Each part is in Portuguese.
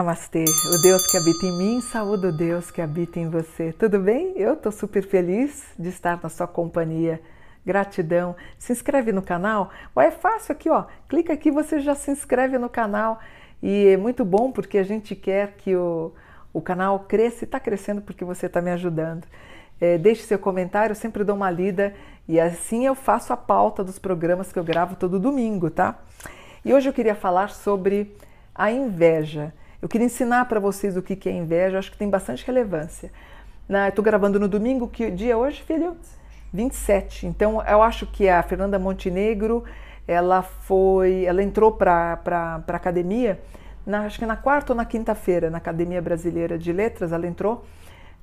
Namastê, o Deus que habita em mim, saúde o Deus que habita em você. Tudo bem? Eu estou super feliz de estar na sua companhia. Gratidão. Se inscreve no canal. é fácil aqui, ó. Clica aqui, você já se inscreve no canal. E é muito bom porque a gente quer que o, o canal cresça e está crescendo porque você está me ajudando. É, deixe seu comentário, eu sempre dou uma lida e assim eu faço a pauta dos programas que eu gravo todo domingo, tá? E hoje eu queria falar sobre a inveja. Eu queria ensinar para vocês o que é inveja, acho que tem bastante relevância. Estou gravando no domingo, que dia é hoje, filho? 27. Então, eu acho que a Fernanda Montenegro, ela foi, ela entrou para a academia, na, acho que na quarta ou na quinta-feira, na Academia Brasileira de Letras, ela entrou,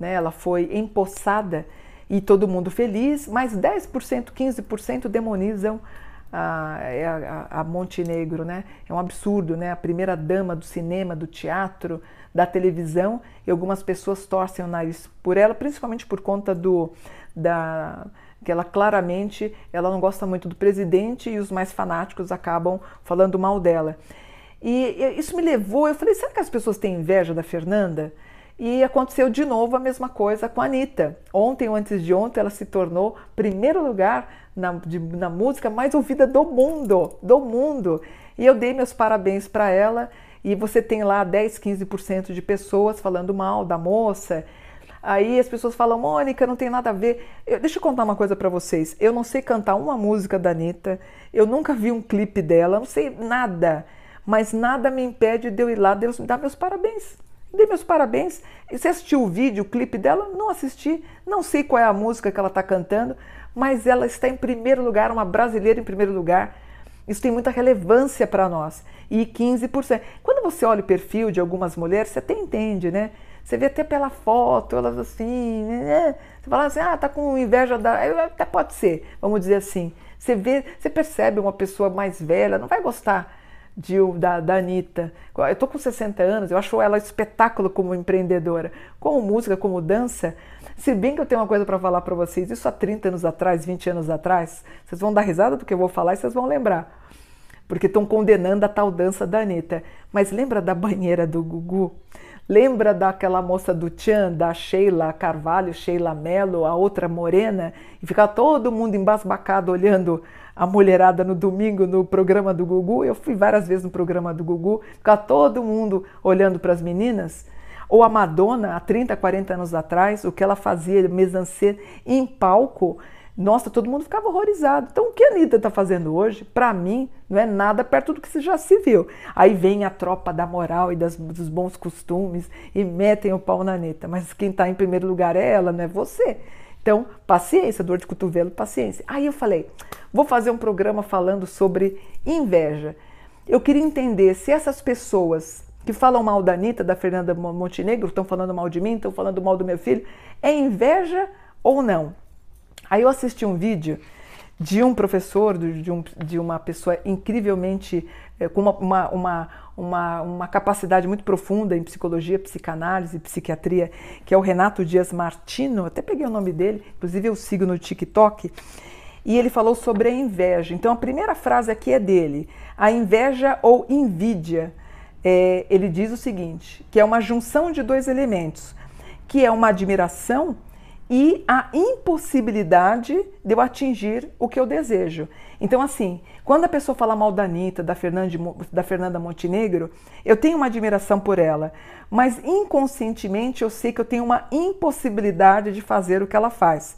né, ela foi empossada e todo mundo feliz, mas 10%, 15% demonizam a, a, a, Montenegro, né? É um absurdo, né? A primeira dama do cinema, do teatro, da televisão, e algumas pessoas torcem o nariz por ela, principalmente por conta do da que ela claramente ela não gosta muito do presidente e os mais fanáticos acabam falando mal dela. E, e isso me levou, eu falei, será que as pessoas têm inveja da Fernanda? E aconteceu de novo a mesma coisa com a Anitta. Ontem ou antes de ontem ela se tornou primeiro lugar na, de, na música mais ouvida do mundo, do mundo. E eu dei meus parabéns para ela e você tem lá 10, 15% de pessoas falando mal da moça. Aí as pessoas falam, Mônica, não tem nada a ver. Eu, deixa eu contar uma coisa para vocês. Eu não sei cantar uma música da Anitta, eu nunca vi um clipe dela, não sei nada. Mas nada me impede de eu ir lá Deus me dar meus parabéns. Dei meus parabéns. Você assistiu o vídeo, o clipe dela? Não assisti. Não sei qual é a música que ela está cantando, mas ela está em primeiro lugar, uma brasileira em primeiro lugar. Isso tem muita relevância para nós. E 15%. Quando você olha o perfil de algumas mulheres, você até entende, né? Você vê até pela foto, elas assim, né? Você fala assim, ah, tá com inveja da. Até pode ser, vamos dizer assim. Você vê, você percebe uma pessoa mais velha, não vai gostar de, da, da Anitta. Eu tô com 60 anos, eu acho ela espetáculo como empreendedora, como música, como dança. Se bem que eu tenho uma coisa para falar para vocês, isso há 30 anos atrás, 20 anos atrás, vocês vão dar risada porque eu vou falar e vocês vão lembrar. Porque estão condenando a tal dança da Anitta. Mas lembra da banheira do Gugu? Lembra daquela moça do Tchan, da Sheila Carvalho, Sheila Mello, a outra morena? E ficar todo mundo embasbacado olhando a mulherada no domingo no programa do Gugu. Eu fui várias vezes no programa do Gugu, ficar todo mundo olhando para as meninas. Ou a Madonna, há 30, 40 anos atrás, o que ela fazia, mesancê em palco, nossa, todo mundo ficava horrorizado. Então, o que a Anitta está fazendo hoje, para mim, não é nada perto do que já se viu. Aí vem a tropa da moral e das, dos bons costumes e metem o pau na Anitta. Mas quem está em primeiro lugar é ela, não é você. Então, paciência, dor de cotovelo, paciência. Aí eu falei, vou fazer um programa falando sobre inveja. Eu queria entender se essas pessoas que falam mal da Anitta, da Fernanda Montenegro, estão falando mal de mim, estão falando mal do meu filho, é inveja ou não? Aí eu assisti um vídeo de um professor, de, um, de uma pessoa incrivelmente é, com uma, uma, uma, uma, capacidade muito profunda em psicologia, psicanálise, psiquiatria, que é o Renato Dias Martino, até peguei o nome dele, inclusive eu sigo no TikTok, e ele falou sobre a inveja. Então a primeira frase aqui é dele: a inveja ou invídia. É, ele diz o seguinte: que é uma junção de dois elementos, que é uma admiração e a impossibilidade de eu atingir o que eu desejo. Então, assim, quando a pessoa fala mal da Anitta, da, Fernande, da Fernanda Montenegro, eu tenho uma admiração por ela, mas inconscientemente eu sei que eu tenho uma impossibilidade de fazer o que ela faz.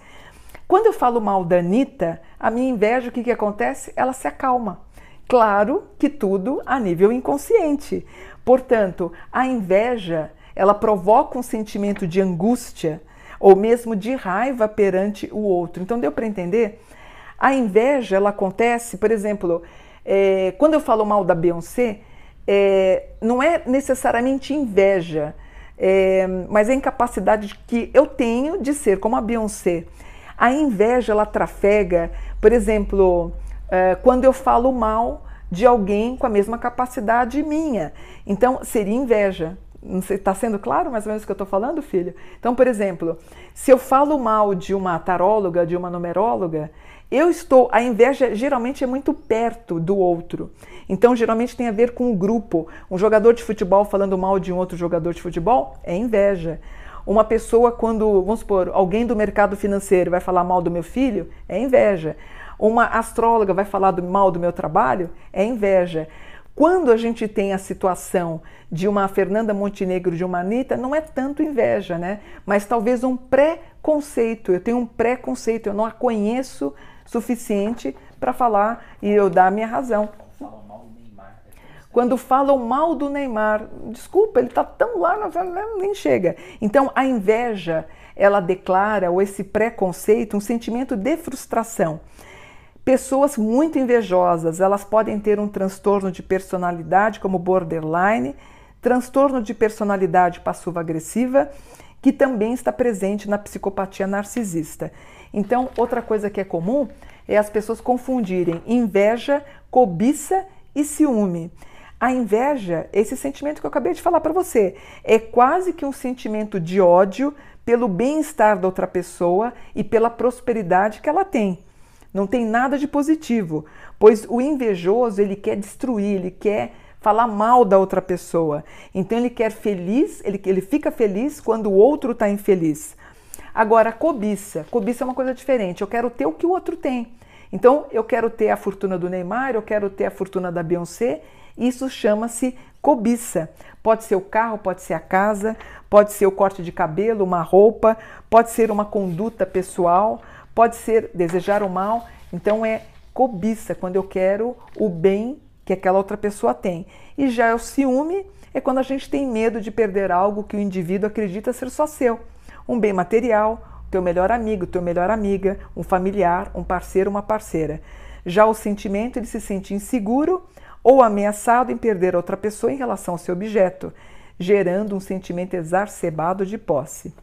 Quando eu falo mal da Anitta, a minha inveja, o que, que acontece? Ela se acalma. Claro que tudo a nível inconsciente. Portanto, a inveja, ela provoca um sentimento de angústia, ou mesmo de raiva perante o outro. Então deu para entender? A inveja ela acontece, por exemplo, é, quando eu falo mal da Beyoncé, é, não é necessariamente inveja, é, mas é a incapacidade que eu tenho de ser como a Beyoncé. A inveja ela trafega, por exemplo, é, quando eu falo mal de alguém com a mesma capacidade minha. Então seria inveja Não sei, está sendo claro mais ou menos o que eu estou falando, filho? Então, por exemplo, se eu falo mal de uma taróloga, de uma numeróloga, eu estou. A inveja geralmente é muito perto do outro. Então, geralmente tem a ver com o grupo. Um jogador de futebol falando mal de um outro jogador de futebol é inveja. Uma pessoa, quando, vamos supor, alguém do mercado financeiro vai falar mal do meu filho, é inveja. Uma astróloga vai falar do mal do meu trabalho, é inveja. Quando a gente tem a situação de uma Fernanda Montenegro, de uma Anitta, não é tanto inveja, né? Mas talvez um preconceito. Eu tenho um preconceito, eu não a conheço suficiente para falar e eu dar a minha razão. Quando falam mal do Neymar, desculpa, ele está tão lá, nem chega. Então a inveja, ela declara, ou esse preconceito, um sentimento de frustração. Pessoas muito invejosas, elas podem ter um transtorno de personalidade como borderline, transtorno de personalidade passiva-agressiva, que também está presente na psicopatia narcisista. Então, outra coisa que é comum é as pessoas confundirem inveja, cobiça e ciúme. A inveja, esse sentimento que eu acabei de falar para você, é quase que um sentimento de ódio pelo bem-estar da outra pessoa e pela prosperidade que ela tem. Não tem nada de positivo, pois o invejoso ele quer destruir, ele quer falar mal da outra pessoa. Então ele quer feliz, ele, ele fica feliz quando o outro está infeliz. Agora, cobiça. Cobiça é uma coisa diferente. Eu quero ter o que o outro tem. Então, eu quero ter a fortuna do Neymar, eu quero ter a fortuna da Beyoncé isso chama-se cobiça. Pode ser o carro, pode ser a casa, pode ser o corte de cabelo, uma roupa, pode ser uma conduta pessoal, pode ser desejar o mal. Então é cobiça, quando eu quero o bem que aquela outra pessoa tem. E já o ciúme é quando a gente tem medo de perder algo que o indivíduo acredita ser só seu. Um bem material, teu melhor amigo, teu melhor amiga, um familiar, um parceiro, uma parceira. Já o sentimento de se sentir inseguro ou ameaçado em perder outra pessoa em relação ao seu objeto, gerando um sentimento exacerbado de posse.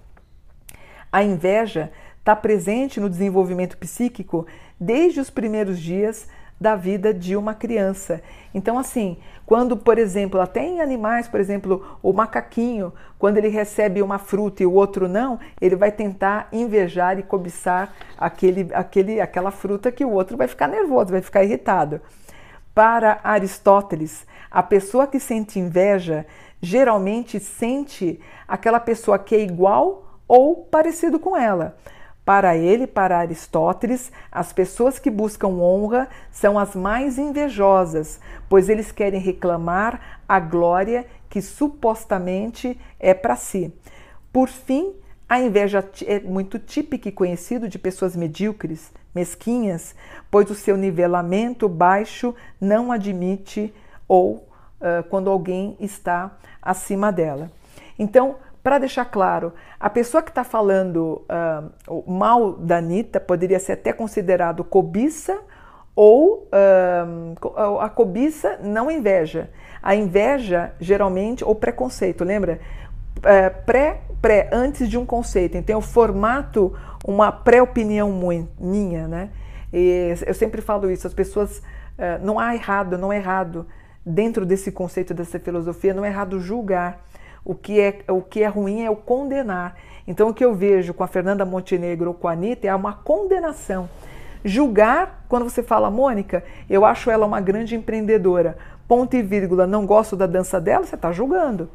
A inveja está presente no desenvolvimento psíquico desde os primeiros dias da vida de uma criança. Então, assim, quando, por exemplo, até em animais, por exemplo, o macaquinho, quando ele recebe uma fruta e o outro não, ele vai tentar invejar e cobiçar aquele, aquele, aquela fruta que o outro vai ficar nervoso, vai ficar irritado. Para Aristóteles, a pessoa que sente inveja geralmente sente aquela pessoa que é igual ou parecido com ela. Para ele, para Aristóteles, as pessoas que buscam honra são as mais invejosas, pois eles querem reclamar a glória que supostamente é para si. Por fim, a inveja é muito típica e conhecido de pessoas medíocres, mesquinhas, pois o seu nivelamento baixo não admite ou uh, quando alguém está acima dela. Então, para deixar claro, a pessoa que está falando uh, mal da Anitta poderia ser até considerado cobiça ou uh, a cobiça não inveja. A inveja, geralmente, ou preconceito, lembra? É, pré, pré, antes de um conceito. Então, eu formato uma pré-opinião minha, né? E eu sempre falo isso, as pessoas, é, não há errado, não é errado, dentro desse conceito, dessa filosofia, não é errado julgar. O que é, o que é ruim é o condenar. Então, o que eu vejo com a Fernanda Montenegro ou com a Anitta é uma condenação. Julgar, quando você fala, Mônica, eu acho ela uma grande empreendedora, ponto e vírgula, não gosto da dança dela, você está julgando.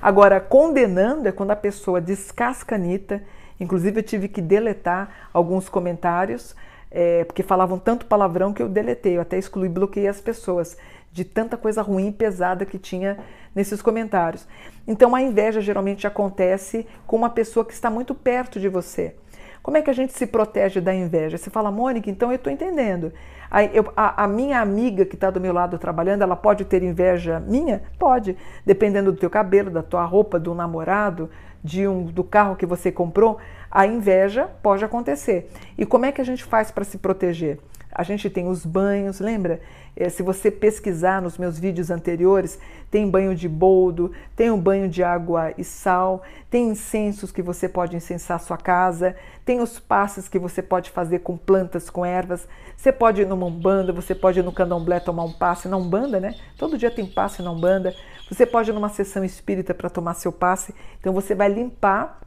Agora, condenando é quando a pessoa descasca a Anitta. Inclusive, eu tive que deletar alguns comentários, é, porque falavam tanto palavrão que eu deletei. Eu até excluí, bloqueei as pessoas de tanta coisa ruim e pesada que tinha nesses comentários. Então, a inveja geralmente acontece com uma pessoa que está muito perto de você. Como é que a gente se protege da inveja? Você fala, Mônica, então eu estou entendendo. A, eu, a, a, minha amiga que está do meu lado trabalhando, ela pode ter inveja minha? Pode, dependendo do teu cabelo, da tua roupa, do namorado, de um, do carro que você comprou. A inveja pode acontecer. E como é que a gente faz para se proteger? A gente tem os banhos, lembra? É, se você pesquisar nos meus vídeos anteriores, tem banho de boldo, tem um banho de água e sal, tem incensos que você pode incensar sua casa, tem os passes que você pode fazer com plantas, com ervas. Você pode ir numa umbanda, você pode ir no candomblé tomar um passe na umbanda, né? Todo dia tem passe na umbanda. Você pode ir numa sessão espírita para tomar seu passe. Então você vai limpar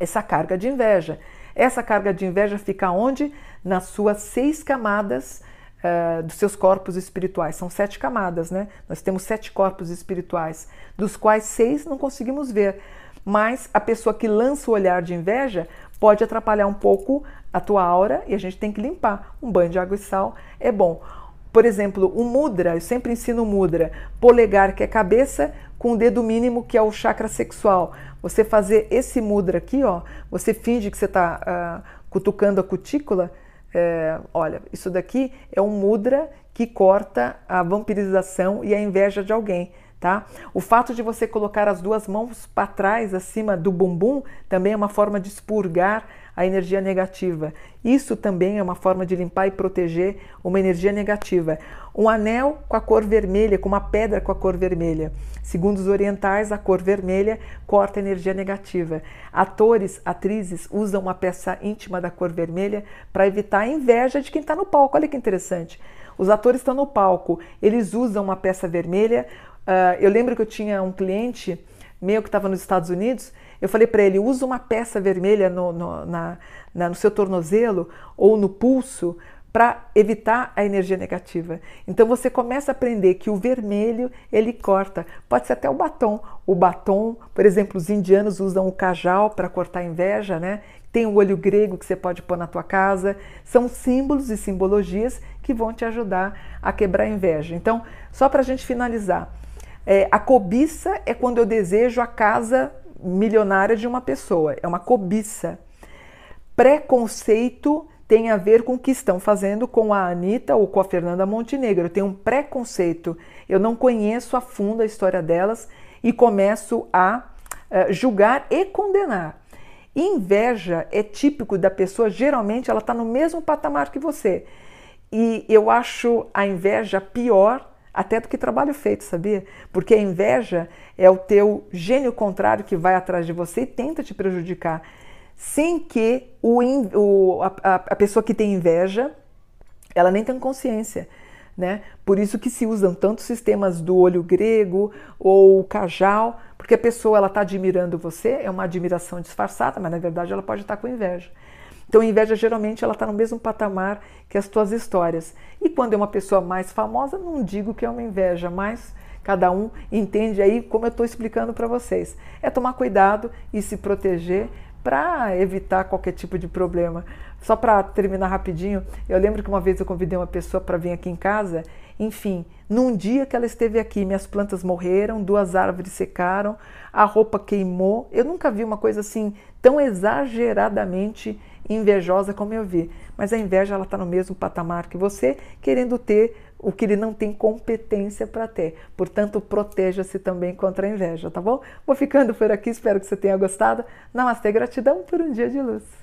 essa carga de inveja. Essa carga de inveja fica onde? Nas suas seis camadas uh, dos seus corpos espirituais. São sete camadas, né? Nós temos sete corpos espirituais, dos quais seis não conseguimos ver. Mas a pessoa que lança o olhar de inveja pode atrapalhar um pouco a tua aura e a gente tem que limpar. Um banho de água e sal é bom. Por exemplo, o mudra, eu sempre ensino mudra, polegar que é cabeça, com o dedo mínimo que é o chakra sexual. Você fazer esse mudra aqui, ó, você finge que você está uh, ah, cutucando a cutícula. É, olha, isso daqui é um mudra que corta a vampirização e a inveja de alguém. Tá? O fato de você colocar as duas mãos para trás, acima do bumbum, também é uma forma de expurgar a energia negativa. Isso também é uma forma de limpar e proteger uma energia negativa. Um anel com a cor vermelha, com uma pedra com a cor vermelha. Segundo os orientais, a cor vermelha corta a energia negativa. Atores, atrizes usam uma peça íntima da cor vermelha para evitar a inveja de quem está no palco. Olha que interessante. Os atores estão no palco, eles usam uma peça vermelha Uh, eu lembro que eu tinha um cliente meu que estava nos Estados Unidos, eu falei para ele, usa uma peça vermelha no, no, na, na, no seu tornozelo ou no pulso para evitar a energia negativa. Então você começa a aprender que o vermelho ele corta, pode ser até o batom. O batom, por exemplo, os indianos usam o cajal para cortar a inveja, né? Tem o olho grego que você pode pôr na tua casa. São símbolos e simbologias que vão te ajudar a quebrar a inveja. Então, só para a gente finalizar, é, a cobiça é quando eu desejo a casa milionária de uma pessoa, é uma cobiça. Preconceito tem a ver com o que estão fazendo com a Anitta ou com a Fernanda Montenegro. Eu tenho um preconceito, eu não conheço a fundo a história delas e começo a uh, julgar e condenar. Inveja é típico da pessoa, geralmente ela está no mesmo patamar que você. E eu acho a inveja pior até do que trabalho feito, sabia? Porque a inveja é o teu gênio contrário que vai atrás de você e tenta te prejudicar, sem que o, o a, a pessoa que tem inveja, ela nem tem consciência. Né? Por isso que se usam tantos sistemas do olho grego ou cajal, porque a pessoa ela está admirando você, é uma admiração disfarçada, mas na verdade ela pode estar tá com inveja. Então, a inveja geralmente ela está no mesmo patamar que as tuas histórias. E quando é uma pessoa mais famosa, não digo que é uma inveja, mas cada um entende aí como eu estou explicando para vocês. É tomar cuidado e se proteger para evitar qualquer tipo de problema. Só para terminar rapidinho, eu lembro que uma vez eu convidei uma pessoa para vir aqui em casa. Enfim, num dia que ela esteve aqui, minhas plantas morreram, duas árvores secaram, a roupa queimou. Eu nunca vi uma coisa assim tão exageradamente invejosa como eu vi. Mas a inveja ela está no mesmo patamar que você, querendo ter o que ele não tem competência para ter. Portanto, proteja-se também contra a inveja, tá bom? Vou ficando por aqui, espero que você tenha gostado. Namastê, gratidão por um dia de luz.